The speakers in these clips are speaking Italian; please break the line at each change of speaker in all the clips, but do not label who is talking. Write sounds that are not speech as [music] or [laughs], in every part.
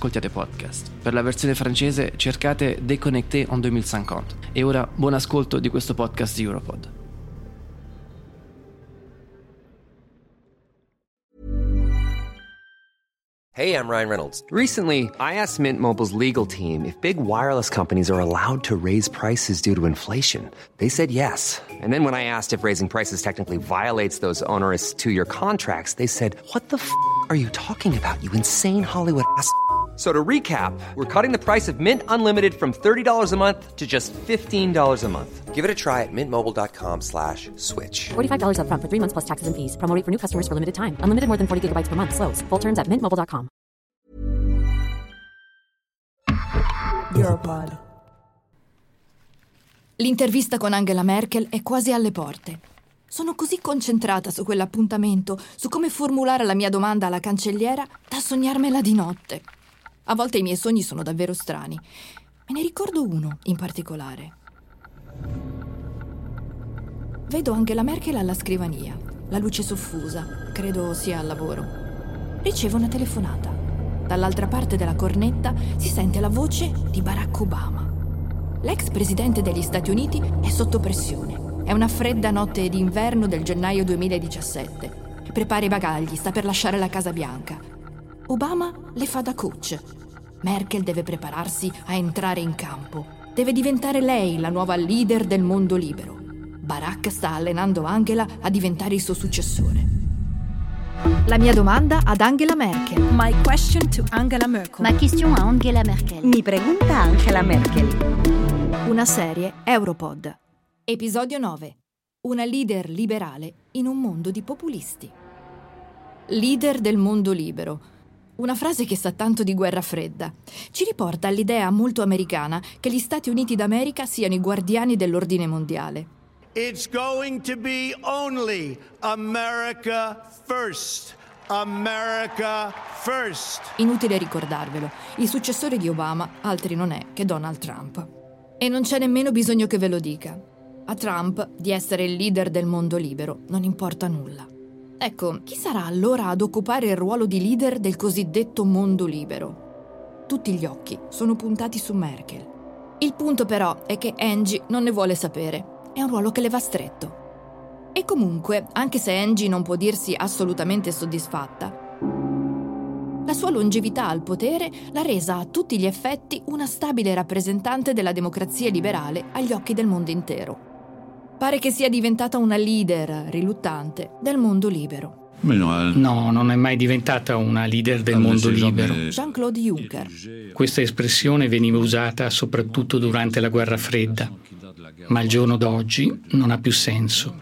ascoltiate podcast. Per la versione francese cercate Déconnecté en 2050. E ora buon ascolto di questo podcast Europod.
Hey, I'm Ryan Reynolds. Recently, I asked Mint Mobile's legal team if big wireless companies are allowed to raise prices due to inflation. They said yes. And then when I asked if raising prices technically violates those onerous two-year contracts, they said, "What the f*** are you talking about? You insane Hollywood ass." So to recap, we're cutting the price of Mint Unlimited from $30 a month to just $15 a month. Give it a try at mintmobile.com slash switch.
$45 up front for three months plus taxes and fees. Promo for new customers for limited time. Unlimited more than 40 gigabytes per month. Slows. Full terms at mintmobile.com.
Europod.
L'intervista con Angela Merkel è quasi alle porte. Sono così concentrata su quell'appuntamento, su come formulare la mia domanda alla cancelliera, da sognarmela di notte. A volte i miei sogni sono davvero strani. Me ne ricordo uno in particolare. Vedo Angela Merkel alla scrivania, la luce soffusa, credo sia al lavoro. Ricevo una telefonata. Dall'altra parte della cornetta si sente la voce di Barack Obama. L'ex presidente degli Stati Uniti è sotto pressione. È una fredda notte d'inverno del gennaio 2017. Prepara i bagagli, sta per lasciare la Casa Bianca. Obama le fa da coach. Merkel deve prepararsi a entrare in campo. Deve diventare lei la nuova leader del mondo libero. Barack sta allenando Angela a diventare il suo successore. La mia domanda ad Angela Merkel.
My question to Angela Merkel.
Ma question a Angela Merkel.
Mi pregunta Angela Merkel.
Una serie Europod. Episodio 9. Una leader liberale in un mondo di populisti. Leader del mondo libero. Una frase che sa tanto di guerra fredda. Ci riporta all'idea molto americana che gli Stati Uniti d'America siano i guardiani dell'ordine mondiale.
It's going to be only America first. America first.
Inutile ricordarvelo, il successore di Obama altri non è che Donald Trump. E non c'è nemmeno bisogno che ve lo dica. A Trump di essere il leader del mondo libero non importa nulla. Ecco, chi sarà allora ad occupare il ruolo di leader del cosiddetto mondo libero? Tutti gli occhi sono puntati su Merkel. Il punto però è che Angie non ne vuole sapere. È un ruolo che le va stretto. E comunque, anche se Angie non può dirsi assolutamente soddisfatta, la sua longevità al potere l'ha resa a tutti gli effetti una stabile rappresentante della democrazia liberale agli occhi del mondo intero. Pare che sia diventata una leader riluttante del mondo libero.
No, non è mai diventata una leader del mondo libero.
Jean-Claude Juncker.
Questa espressione veniva usata soprattutto durante la guerra fredda, ma il giorno d'oggi non ha più senso.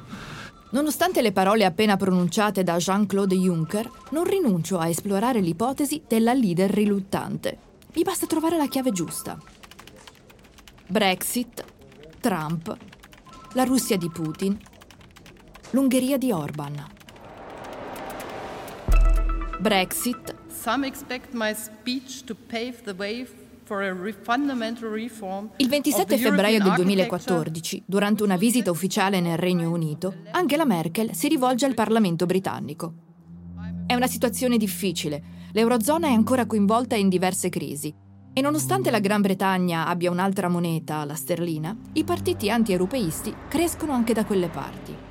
Nonostante le parole appena pronunciate da Jean-Claude Juncker, non rinuncio a esplorare l'ipotesi della leader riluttante. Mi basta trovare la chiave giusta. Brexit, Trump, la Russia di Putin, l'Ungheria di Orban. Brexit, Il
of
27
the
febbraio del
European
2014, durante una visita ufficiale nel Regno Unito, Angela Merkel si rivolge al Parlamento britannico. È una situazione difficile. L'Eurozona è ancora coinvolta in diverse crisi. E nonostante la Gran Bretagna abbia un'altra moneta, la sterlina, i partiti anti-europeisti crescono anche da quelle parti.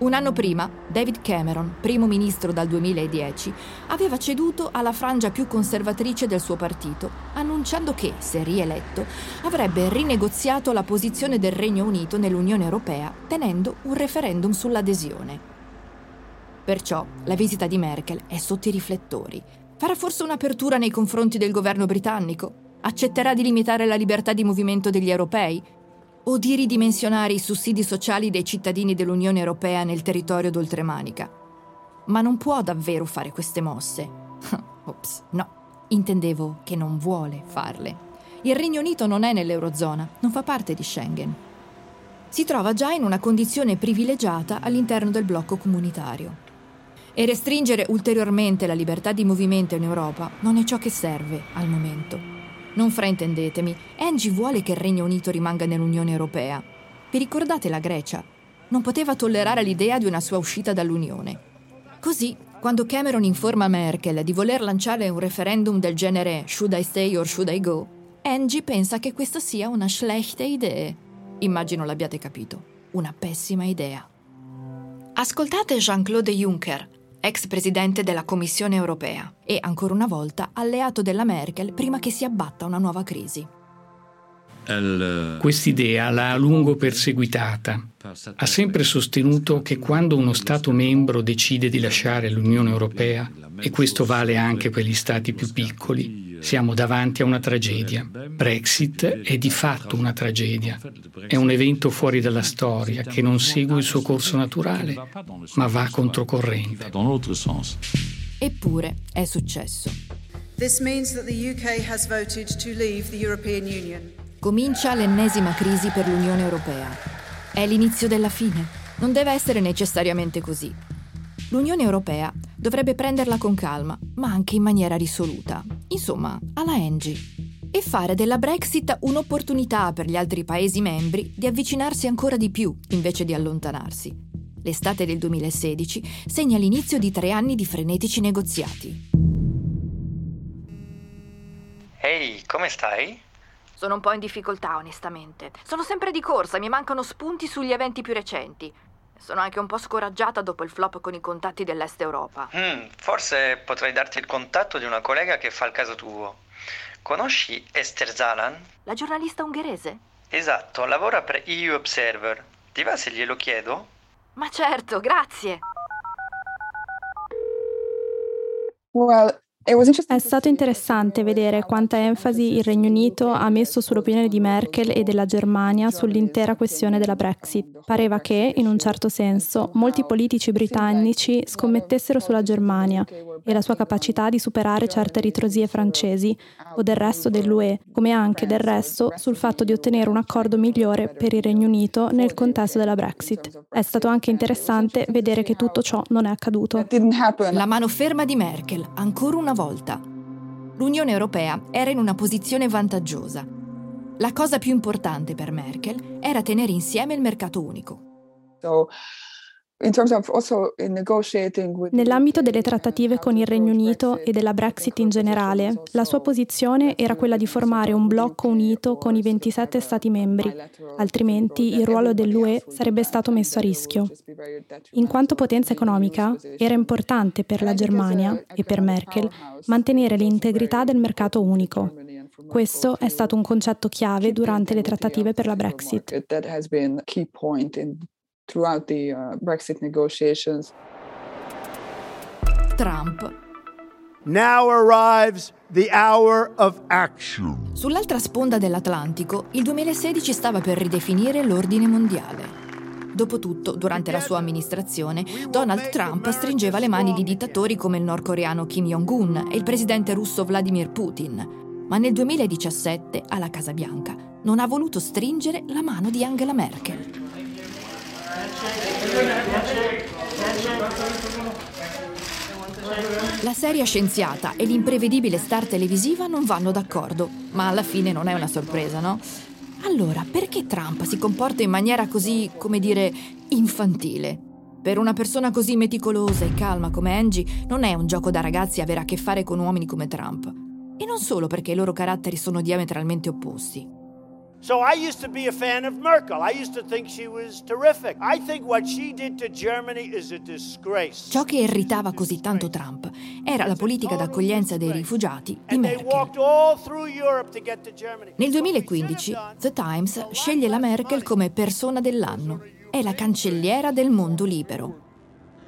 Un anno prima, David Cameron, primo ministro dal 2010, aveva ceduto alla frangia più conservatrice del suo partito, annunciando che, se rieletto, avrebbe rinegoziato la posizione del Regno Unito nell'Unione Europea, tenendo un referendum sull'adesione. Perciò la visita di Merkel è sotto i riflettori. Farà forse un'apertura nei confronti del governo britannico? Accetterà di limitare la libertà di movimento degli europei? O di ridimensionare i sussidi sociali dei cittadini dell'Unione Europea nel territorio d'oltremanica? Ma non può davvero fare queste mosse. [laughs] Ops, no. Intendevo che non vuole farle. Il Regno Unito non è nell'Eurozona, non fa parte di Schengen. Si trova già in una condizione privilegiata all'interno del blocco comunitario. E restringere ulteriormente la libertà di movimento in Europa non è ciò che serve al momento. Non fraintendetemi, Angie vuole che il Regno Unito rimanga nell'Unione Europea. Vi ricordate la Grecia? Non poteva tollerare l'idea di una sua uscita dall'Unione. Così, quando Cameron informa Merkel di voler lanciare un referendum del genere Should I stay or should I go? Angie pensa che questa sia una schlechte idee. Immagino l'abbiate capito. Una pessima idea. Ascoltate Jean-Claude Juncker, ex presidente della Commissione europea e ancora una volta alleato della Merkel prima che si abbatta una nuova crisi.
Quest'idea l'ha a lungo perseguitata. Ha sempre sostenuto che quando uno Stato membro decide di lasciare l'Unione Europea, e questo vale anche per gli Stati più piccoli, siamo davanti a una tragedia. Brexit è di fatto una tragedia. È un evento fuori dalla storia che non segue il suo corso naturale, ma va controcorrente.
Eppure è successo.
This means that the UK has voted to leave the European Union.
Comincia l'ennesima crisi per l'Unione Europea. È l'inizio della fine. Non deve essere necessariamente così. L'Unione Europea dovrebbe prenderla con calma, ma anche in maniera risoluta. Insomma, alla Engie. E fare della Brexit un'opportunità per gli altri Paesi membri di avvicinarsi ancora di più invece di allontanarsi. L'estate del 2016 segna l'inizio di tre anni di frenetici negoziati.
Ehi, come stai?
Sono un po' in difficoltà, onestamente. Sono sempre di corsa, mi mancano spunti sugli eventi più recenti. Sono anche un po' scoraggiata dopo il flop con i contatti dell'Est Europa.
Mm, forse potrei darti il contatto di una collega che fa il caso tuo. Conosci Esther Zalan?
La giornalista ungherese?
Esatto, lavora per EU Observer. Ti va se glielo chiedo?
Ma certo, grazie.
Well, è stato interessante vedere quanta enfasi il Regno Unito ha messo sull'opinione di Merkel e della Germania sull'intera questione della Brexit. Pareva che, in un certo senso, molti politici britannici scommettessero sulla Germania e la sua capacità di superare certe ritrosie francesi o del resto dell'UE, come anche del resto sul fatto di ottenere un accordo migliore per il Regno Unito nel contesto della Brexit. È stato anche interessante vedere che tutto ciò non è accaduto.
La mano ferma di Merkel, ancora una volta volta. L'Unione Europea era in una posizione vantaggiosa. La cosa più importante per Merkel era tenere insieme il mercato unico.
Nell'ambito delle trattative con il Regno Unito e della Brexit in generale, la sua posizione era quella di formare un blocco unito con i 27 Stati membri, altrimenti il ruolo dell'UE sarebbe stato messo a rischio. In quanto potenza economica, era importante per la Germania e per Merkel mantenere l'integrità del mercato unico. Questo è stato un concetto chiave durante le trattative per la Brexit
throughout the uh, Brexit negotiations. Trump.
Now arrives the hour of action.
Sull'altra sponda dell'Atlantico, il 2016 stava per ridefinire l'ordine mondiale. Dopotutto, durante la sua amministrazione, Donald Trump stringeva le mani di dittatori come il nordcoreano Kim Jong-un e il presidente russo Vladimir Putin. Ma nel 2017, alla Casa Bianca, non ha voluto stringere la mano di Angela Merkel. La seria scienziata e l'imprevedibile star televisiva non vanno d'accordo, ma alla fine non è una sorpresa, no? Allora, perché Trump si comporta in maniera così, come dire, infantile? Per una persona così meticolosa e calma come Angie non è un gioco da ragazzi avere a che fare con uomini come Trump. E non solo perché i loro caratteri sono diametralmente opposti.
So I used to be a fan of Merkel. I used to think she was terrific. I think what she did to Germany is a disgrace.
Ciò che irritava così tanto Trump era la politica d'accoglienza dei rifugiati di Merkel. Nel 2015 The Times sceglie la Merkel come persona dell'anno. È la cancelliera del mondo libero.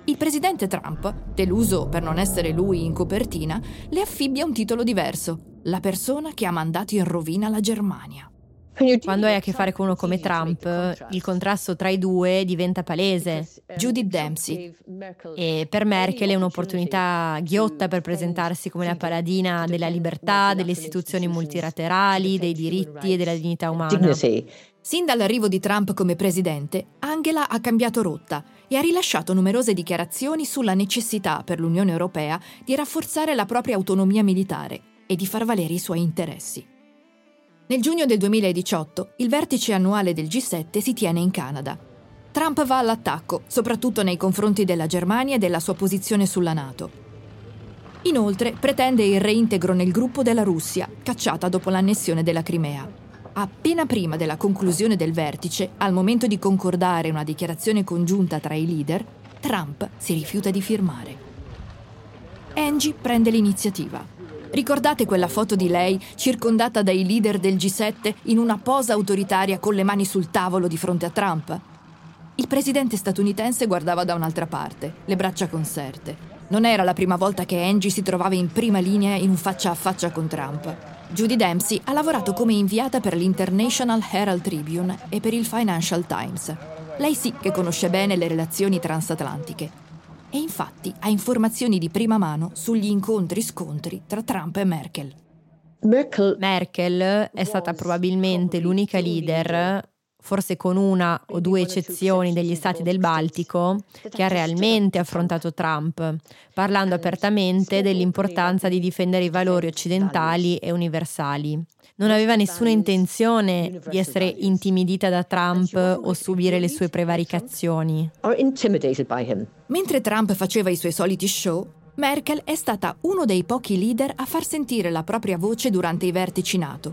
Il presidente Trump, deluso per non essere lui in copertina, le affibbia un titolo diverso, la persona che ha mandato in rovina la Germania.
Quando hai a che fare con uno come Trump, il contrasto tra i due diventa palese.
Judith Dempsey.
E per Merkel è un'opportunità ghiotta per presentarsi come la paladina della libertà, delle istituzioni multilaterali, dei diritti e della dignità umana.
Sin dall'arrivo di Trump come presidente, Angela ha cambiato rotta e ha rilasciato numerose dichiarazioni sulla necessità per l'Unione Europea di rafforzare la propria autonomia militare e di far valere i suoi interessi. Nel giugno del 2018 il vertice annuale del G7 si tiene in Canada. Trump va all'attacco, soprattutto nei confronti della Germania e della sua posizione sulla Nato. Inoltre pretende il reintegro nel gruppo della Russia, cacciata dopo l'annessione della Crimea. Appena prima della conclusione del vertice, al momento di concordare una dichiarazione congiunta tra i leader, Trump si rifiuta di firmare. Angie prende l'iniziativa. Ricordate quella foto di lei circondata dai leader del G7 in una posa autoritaria con le mani sul tavolo di fronte a Trump? Il presidente statunitense guardava da un'altra parte, le braccia conserte. Non era la prima volta che Angie si trovava in prima linea in un faccia a faccia con Trump. Judy Dempsey ha lavorato come inviata per l'International Herald Tribune e per il Financial Times. Lei sì che conosce bene le relazioni transatlantiche e infatti ha informazioni di prima mano sugli incontri-scontri tra Trump e Merkel.
Merkel, Merkel è stata probabilmente l'unica leader forse con una o due eccezioni degli stati del Baltico, che ha realmente affrontato Trump, parlando apertamente dell'importanza di difendere i valori occidentali e universali. Non aveva nessuna intenzione di essere intimidita da Trump o subire le sue prevaricazioni.
Mentre Trump faceva i suoi soliti show, Merkel è stata uno dei pochi leader a far sentire la propria voce durante i vertici NATO.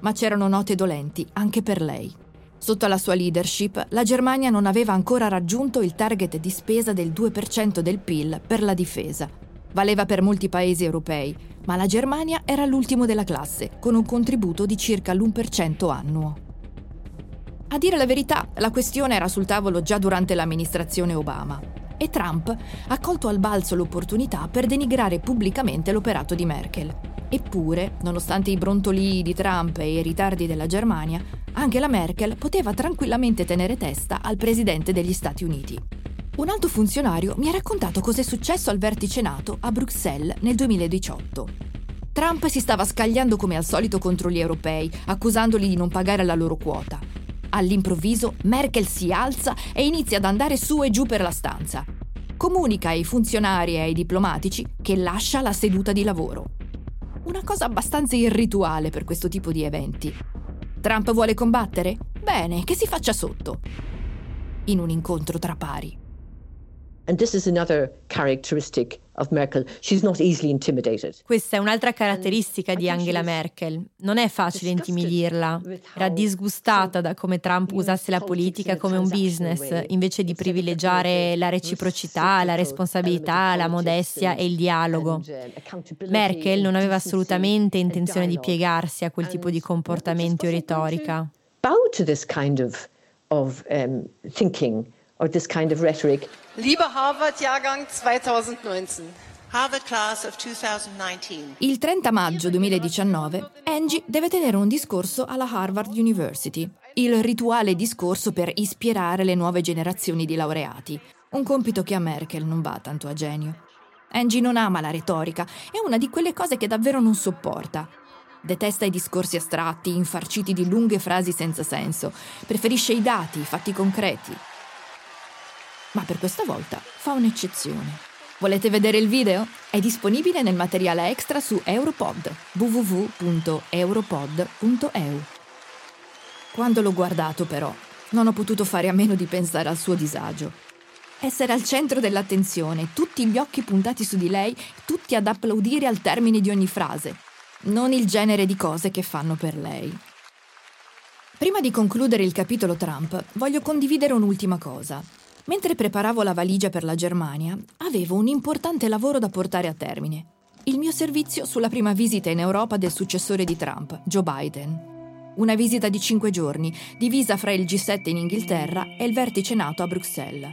Ma c'erano note dolenti anche per lei. Sotto la sua leadership, la Germania non aveva ancora raggiunto il target di spesa del 2% del PIL per la difesa. Valeva per molti paesi europei, ma la Germania era l'ultimo della classe, con un contributo di circa l'1% annuo. A dire la verità, la questione era sul tavolo già durante l'amministrazione Obama e Trump ha colto al balzo l'opportunità per denigrare pubblicamente l'operato di Merkel. Eppure, nonostante i brontolii di Trump e i ritardi della Germania, anche la Merkel poteva tranquillamente tenere testa al presidente degli Stati Uniti. Un alto funzionario mi ha raccontato cos'è successo al vertice NATO a Bruxelles nel 2018. Trump si stava scagliando come al solito contro gli europei, accusandoli di non pagare la loro quota. All'improvviso Merkel si alza e inizia ad andare su e giù per la stanza. Comunica ai funzionari e ai diplomatici che lascia la seduta di lavoro. Una cosa abbastanza irrituale per questo tipo di eventi. Trump vuole combattere? Bene, che si faccia sotto. In un incontro tra pari.
Questa è un'altra caratteristica di Angela Merkel. Non è facile intimidirla. Era disgustata da come Trump usasse la politica come un business invece di privilegiare la reciprocità, la responsabilità, la modestia e il dialogo. Merkel non aveva assolutamente intenzione di piegarsi a quel tipo di comportamenti o retorica. Bow to this kind of, of um, thinking or this kind of rhetoric.
Liebe Harvard-Jahrgang 2019. Harvard Class of 2019.
Il 30 maggio 2019 Angie deve tenere un discorso alla Harvard University, il rituale discorso per ispirare le nuove generazioni di laureati, un compito che a Merkel non va tanto a genio. Angie non ama la retorica, è una di quelle cose che davvero non sopporta. Detesta i discorsi astratti, infarciti di lunghe frasi senza senso, preferisce i dati, i fatti concreti, ma per questa volta fa un'eccezione. Volete vedere il video? È disponibile nel materiale extra su Europod, www.europod.eu. Quando l'ho guardato però, non ho potuto fare a meno di pensare al suo disagio. Essere al centro dell'attenzione, tutti gli occhi puntati su di lei, tutti ad applaudire al termine di ogni frase. Non il genere di cose che fanno per lei. Prima di concludere il capitolo Trump, voglio condividere un'ultima cosa. Mentre preparavo la valigia per la Germania, avevo un importante lavoro da portare a termine. Il mio servizio sulla prima visita in Europa del successore di Trump, Joe Biden. Una visita di cinque giorni, divisa fra il G7 in Inghilterra e il vertice NATO a Bruxelles.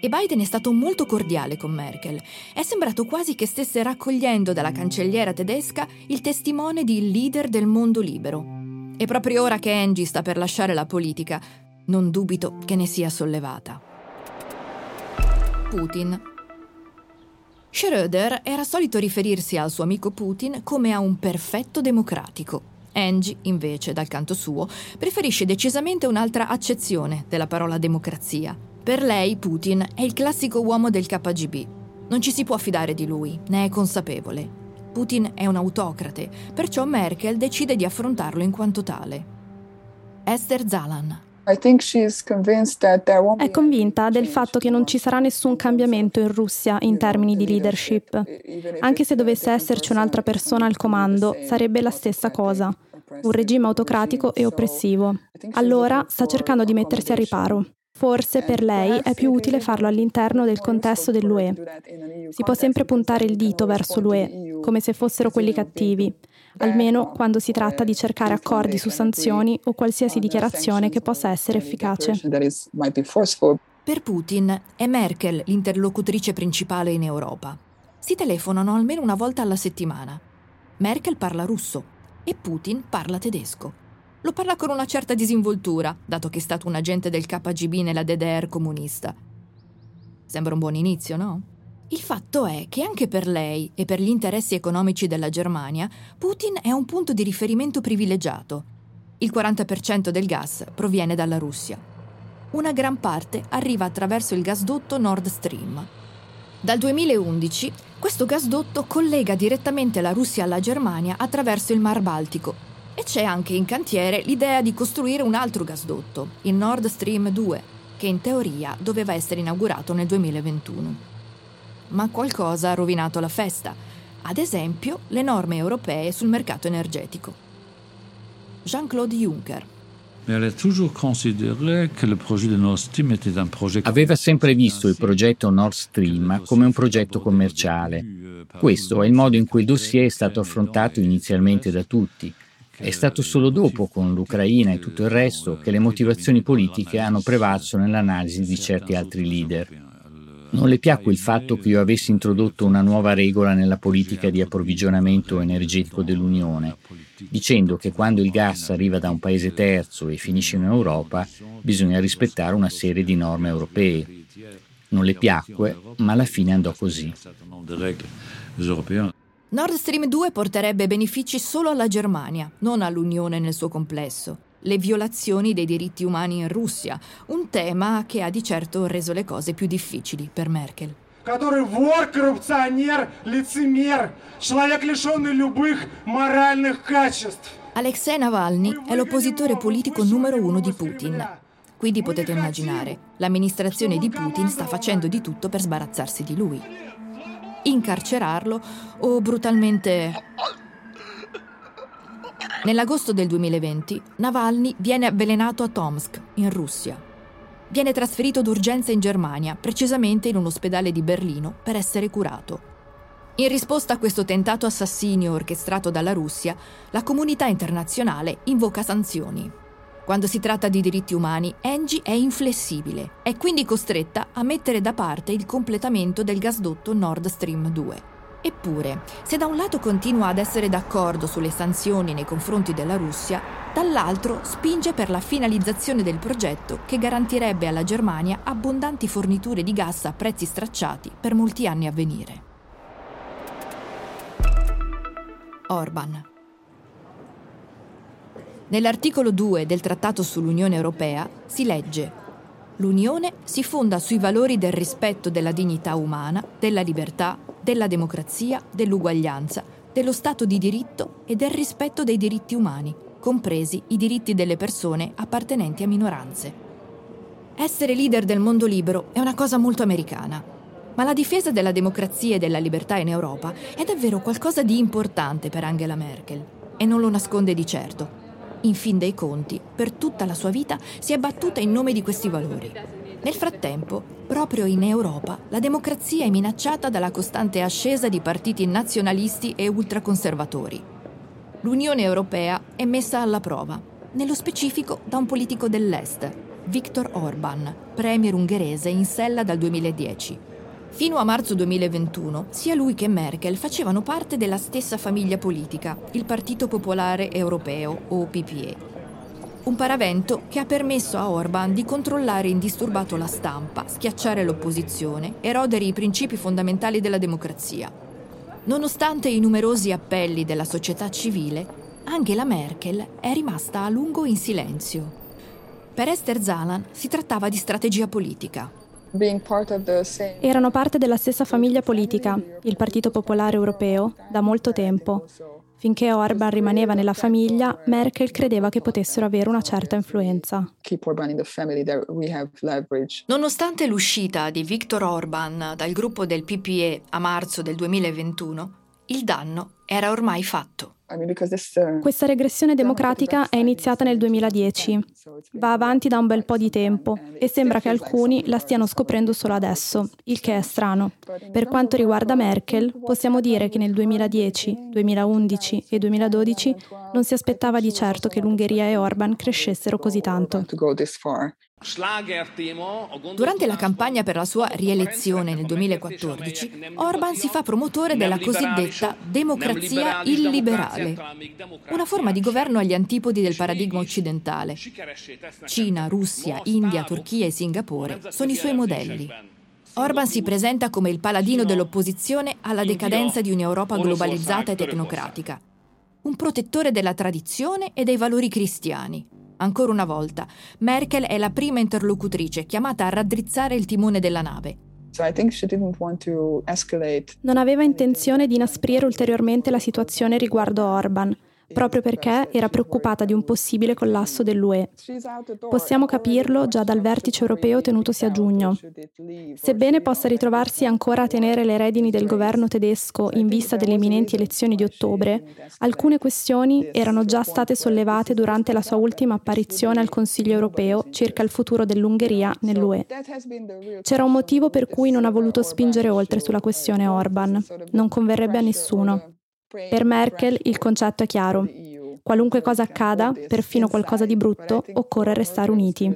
E Biden è stato molto cordiale con Merkel. È sembrato quasi che stesse raccogliendo dalla cancelliera tedesca il testimone di leader del mondo libero. E proprio ora che Angie sta per lasciare la politica, non dubito che ne sia sollevata. Putin. Schröder era solito riferirsi al suo amico Putin come a un perfetto democratico. Angie, invece, dal canto suo, preferisce decisamente un'altra accezione della parola democrazia. Per lei Putin è il classico uomo del KGB. Non ci si può fidare di lui, ne è consapevole. Putin è un autocrate, perciò Merkel decide di affrontarlo in quanto tale. Esther Zalan.
È convinta del fatto che non ci sarà nessun cambiamento in Russia in termini di leadership. Anche se dovesse esserci un'altra persona al comando, sarebbe la stessa cosa. Un regime autocratico e oppressivo. Allora sta cercando di mettersi a riparo. Forse per lei è più utile farlo all'interno del contesto dell'UE. Si può sempre puntare il dito verso l'UE, come se fossero quelli cattivi, almeno quando si tratta di cercare accordi su sanzioni o qualsiasi dichiarazione che possa essere efficace.
Per Putin è Merkel l'interlocutrice principale in Europa. Si telefonano almeno una volta alla settimana. Merkel parla russo e Putin parla tedesco. Lo parla con una certa disinvoltura, dato che è stato un agente del KGB nella DDR comunista. Sembra un buon inizio, no? Il fatto è che anche per lei e per gli interessi economici della Germania, Putin è un punto di riferimento privilegiato. Il 40% del gas proviene dalla Russia. Una gran parte arriva attraverso il gasdotto Nord Stream. Dal 2011 questo gasdotto collega direttamente la Russia alla Germania attraverso il Mar Baltico e c'è anche in cantiere l'idea di costruire un altro gasdotto, il Nord Stream 2, che in teoria doveva essere inaugurato nel 2021. Ma qualcosa ha rovinato la festa, ad esempio le norme europee sul mercato energetico. Jean-Claude Juncker.
Aveva sempre visto il progetto Nord Stream come un progetto commerciale. Questo è il modo in cui il dossier è stato affrontato inizialmente da tutti, è stato solo dopo, con l'Ucraina e tutto il resto, che le motivazioni politiche hanno prevalso nell'analisi di certi altri leader. Non le piacque il fatto che io avessi introdotto una nuova regola nella politica di approvvigionamento energetico dell'Unione, dicendo che quando il gas arriva da un paese terzo e finisce in Europa, bisogna rispettare una serie di norme europee. Non le piacque, ma alla fine andò così.
Nord Stream 2 porterebbe benefici solo alla Germania, non all'Unione nel suo complesso. Le violazioni dei diritti umani in Russia, un tema che ha di certo reso le cose più difficili per Merkel. который вор, коррупционер, лицемер, человек, лишенный любых моральных качеств. Alexei Navalny è l'oppositore politico numero uno di Putin. Quindi potete immaginare, l'amministrazione di Putin sta facendo di tutto per sbarazzarsi di lui incarcerarlo o brutalmente... Nell'agosto del 2020 Navalny viene avvelenato a Tomsk, in Russia. Viene trasferito d'urgenza in Germania, precisamente in un ospedale di Berlino, per essere curato. In risposta a questo tentato assassinio orchestrato dalla Russia, la comunità internazionale invoca sanzioni. Quando si tratta di diritti umani, Angie è inflessibile, è quindi costretta a mettere da parte il completamento del gasdotto Nord Stream 2. Eppure, se da un lato continua ad essere d'accordo sulle sanzioni nei confronti della Russia, dall'altro spinge per la finalizzazione del progetto che garantirebbe alla Germania abbondanti forniture di gas a prezzi stracciati per molti anni a venire. Orban Nell'articolo 2 del Trattato sull'Unione Europea si legge L'Unione si fonda sui valori del rispetto della dignità umana, della libertà, della democrazia, dell'uguaglianza, dello Stato di diritto e del rispetto dei diritti umani, compresi i diritti delle persone appartenenti a minoranze. Essere leader del mondo libero è una cosa molto americana, ma la difesa della democrazia e della libertà in Europa è davvero qualcosa di importante per Angela Merkel e non lo nasconde di certo. In fin dei conti, per tutta la sua vita si è battuta in nome di questi valori. Nel frattempo, proprio in Europa, la democrazia è minacciata dalla costante ascesa di partiti nazionalisti e ultraconservatori. L'Unione Europea è messa alla prova, nello specifico da un politico dell'Est, Viktor Orban, premier ungherese in sella dal 2010. Fino a marzo 2021, sia lui che Merkel facevano parte della stessa famiglia politica, il Partito Popolare Europeo o PPE. Un paravento che ha permesso a Orban di controllare indisturbato la stampa, schiacciare l'opposizione, erodere i principi fondamentali della democrazia. Nonostante i numerosi appelli della società civile, Angela Merkel è rimasta a lungo in silenzio. Per Esther Zalan si trattava di strategia politica.
Erano parte della stessa famiglia politica, il Partito Popolare Europeo, da molto tempo Finché Orban rimaneva nella famiglia, Merkel credeva che potessero avere una certa influenza.
Nonostante l'uscita di Viktor Orban dal gruppo del PPE a marzo del 2021, il danno era ormai fatto.
Questa regressione democratica è iniziata nel 2010, va avanti da un bel po' di tempo e sembra che alcuni la stiano scoprendo solo adesso, il che è strano. Per quanto riguarda Merkel, possiamo dire che nel 2010, 2011 e 2012 non si aspettava di certo che l'Ungheria e Orban crescessero così tanto.
Durante la campagna per la sua rielezione nel 2014, Orban si fa promotore della cosiddetta democrazia illiberale, una forma di governo agli antipodi del paradigma occidentale. Cina, Russia, India, Turchia e Singapore sono i suoi modelli. Orban si presenta come il paladino dell'opposizione alla decadenza di un'Europa globalizzata e tecnocratica, un protettore della tradizione e dei valori cristiani Ancora una volta, Merkel è la prima interlocutrice chiamata a raddrizzare il timone della nave.
Non aveva intenzione di inasprire ulteriormente la situazione riguardo Orban, proprio perché era preoccupata di un possibile collasso dell'UE. Possiamo capirlo già dal vertice europeo tenutosi a giugno. Sebbene possa ritrovarsi ancora a tenere le redini del governo tedesco in vista delle imminenti elezioni di ottobre, alcune questioni erano già state sollevate durante la sua ultima apparizione al Consiglio europeo circa il futuro dell'Ungheria nell'UE. C'era un motivo per cui non ha voluto spingere oltre sulla questione Orban. Non converrebbe a nessuno. Per Merkel il concetto è chiaro. Qualunque cosa accada, perfino qualcosa di brutto, occorre restare uniti.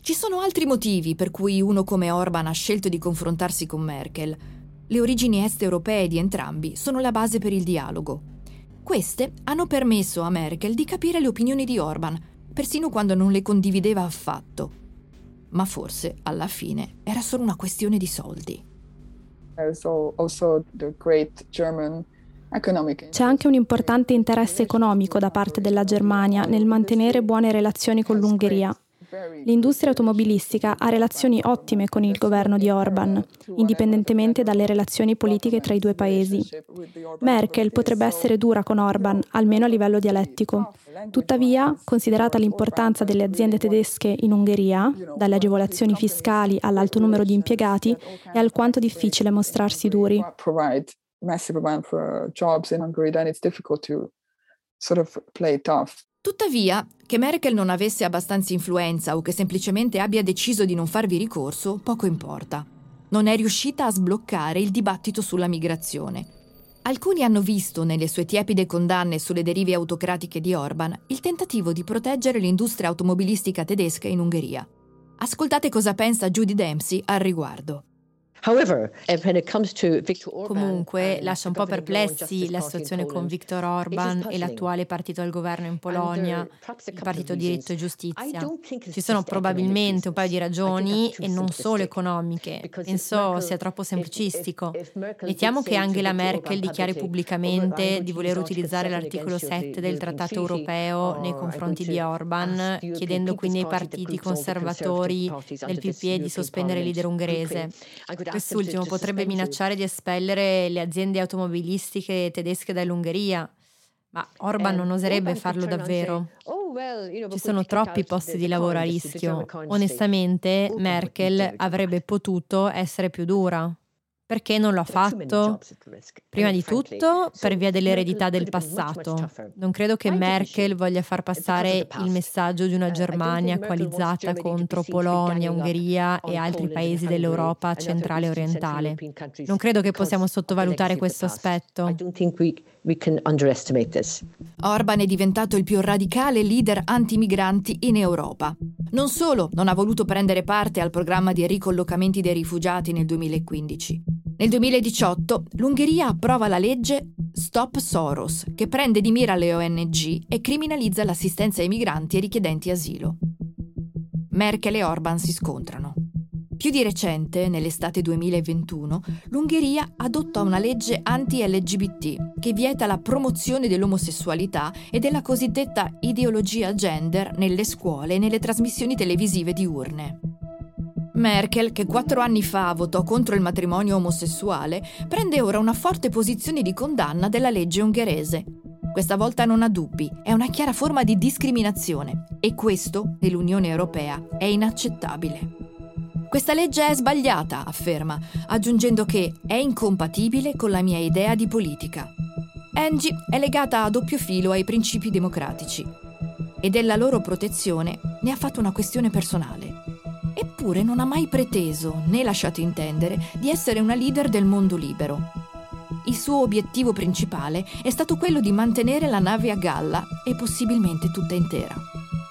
Ci sono altri motivi per cui uno come Orban ha scelto di confrontarsi con Merkel. Le origini est-europee di entrambi sono la base per il dialogo. Queste hanno permesso a Merkel di capire le opinioni di Orban, persino quando non le condivideva affatto. Ma forse, alla fine, era solo una questione di soldi.
C'è anche un importante interesse economico da parte della Germania nel mantenere buone relazioni con l'Ungheria. L'industria automobilistica ha relazioni ottime con il governo di Orban, indipendentemente dalle relazioni politiche tra i due paesi. Merkel potrebbe essere dura con Orban, almeno a livello dialettico. Tuttavia, considerata l'importanza delle aziende tedesche in Ungheria, dalle agevolazioni fiscali all'alto numero di impiegati, è alquanto difficile mostrarsi duri.
Tuttavia, che Merkel non avesse abbastanza influenza o che semplicemente abbia deciso di non farvi ricorso, poco importa. Non è riuscita a sbloccare il dibattito sulla migrazione. Alcuni hanno visto nelle sue tiepide condanne sulle derive autocratiche di Orban il tentativo di proteggere l'industria automobilistica tedesca in Ungheria. Ascoltate cosa pensa Judy Dempsey al riguardo.
Comunque lascia un po' perplessi la situazione con Viktor Orban e l'attuale partito al governo in Polonia, il partito Diritto e Giustizia. Ci sono probabilmente un paio di ragioni e non solo economiche. Penso sia troppo semplicistico. Mettiamo che Angela Merkel dichiari pubblicamente di voler utilizzare l'articolo 7 del Trattato europeo nei confronti di Orban, chiedendo quindi ai partiti conservatori del PPE di sospendere il leader ungherese. Quest'ultimo potrebbe minacciare di espellere le aziende automobilistiche tedesche dall'Ungheria, ma Orban non oserebbe farlo davvero. Oh, Ci sono troppi posti di lavoro a rischio. Onestamente, Merkel avrebbe potuto essere più dura. Perché non lo ha fatto? Prima di tutto per via dell'eredità del passato. Non credo che Merkel voglia far passare il messaggio di una uh, Germania coalizzata contro Polonia, Ungheria e altri paesi dell'Europa centrale e orientale. Non credo che possiamo sottovalutare questo aspetto.
Orban è diventato il più radicale leader antimigranti in Europa. Non solo non ha voluto prendere parte al programma di ricollocamenti dei rifugiati nel 2015, Nel 2018 l'Ungheria approva la legge Stop Soros, che prende di mira le ONG e criminalizza l'assistenza ai migranti e richiedenti asilo. Merkel e Orban si scontrano. Più di recente, nell'estate 2021, l'Ungheria adotta una legge anti-LGBT che vieta la promozione dell'omosessualità e della cosiddetta ideologia gender nelle scuole e nelle trasmissioni televisive diurne. Merkel, che quattro anni fa votò contro il matrimonio omosessuale, prende ora una forte posizione di condanna della legge ungherese. Questa volta non ha dubbi, è una chiara forma di discriminazione e questo, nell'Unione Europea, è inaccettabile. Questa legge è sbagliata, afferma, aggiungendo che è incompatibile con la mia idea di politica. Angie è legata a doppio filo ai principi democratici e della loro protezione ne ha fatto una questione personale. Eppure non ha mai preteso né lasciato intendere di essere una leader del mondo libero. Il suo obiettivo principale è stato quello di mantenere la nave a galla e possibilmente tutta intera.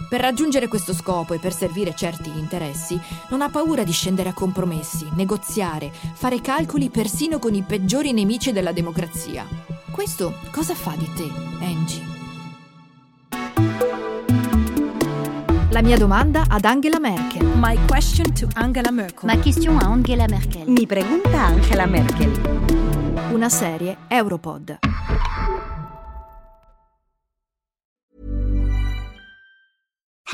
Per raggiungere questo scopo e per servire certi interessi, non ha paura di scendere a compromessi, negoziare, fare calcoli persino con i peggiori nemici della democrazia. Questo cosa fa di te, Angie? Mia domanda ad Angela Merkel.
My question to Angela Merkel.
Ma question a Angela Merkel. Mi pregunta Angela Merkel.
Una serie Europod.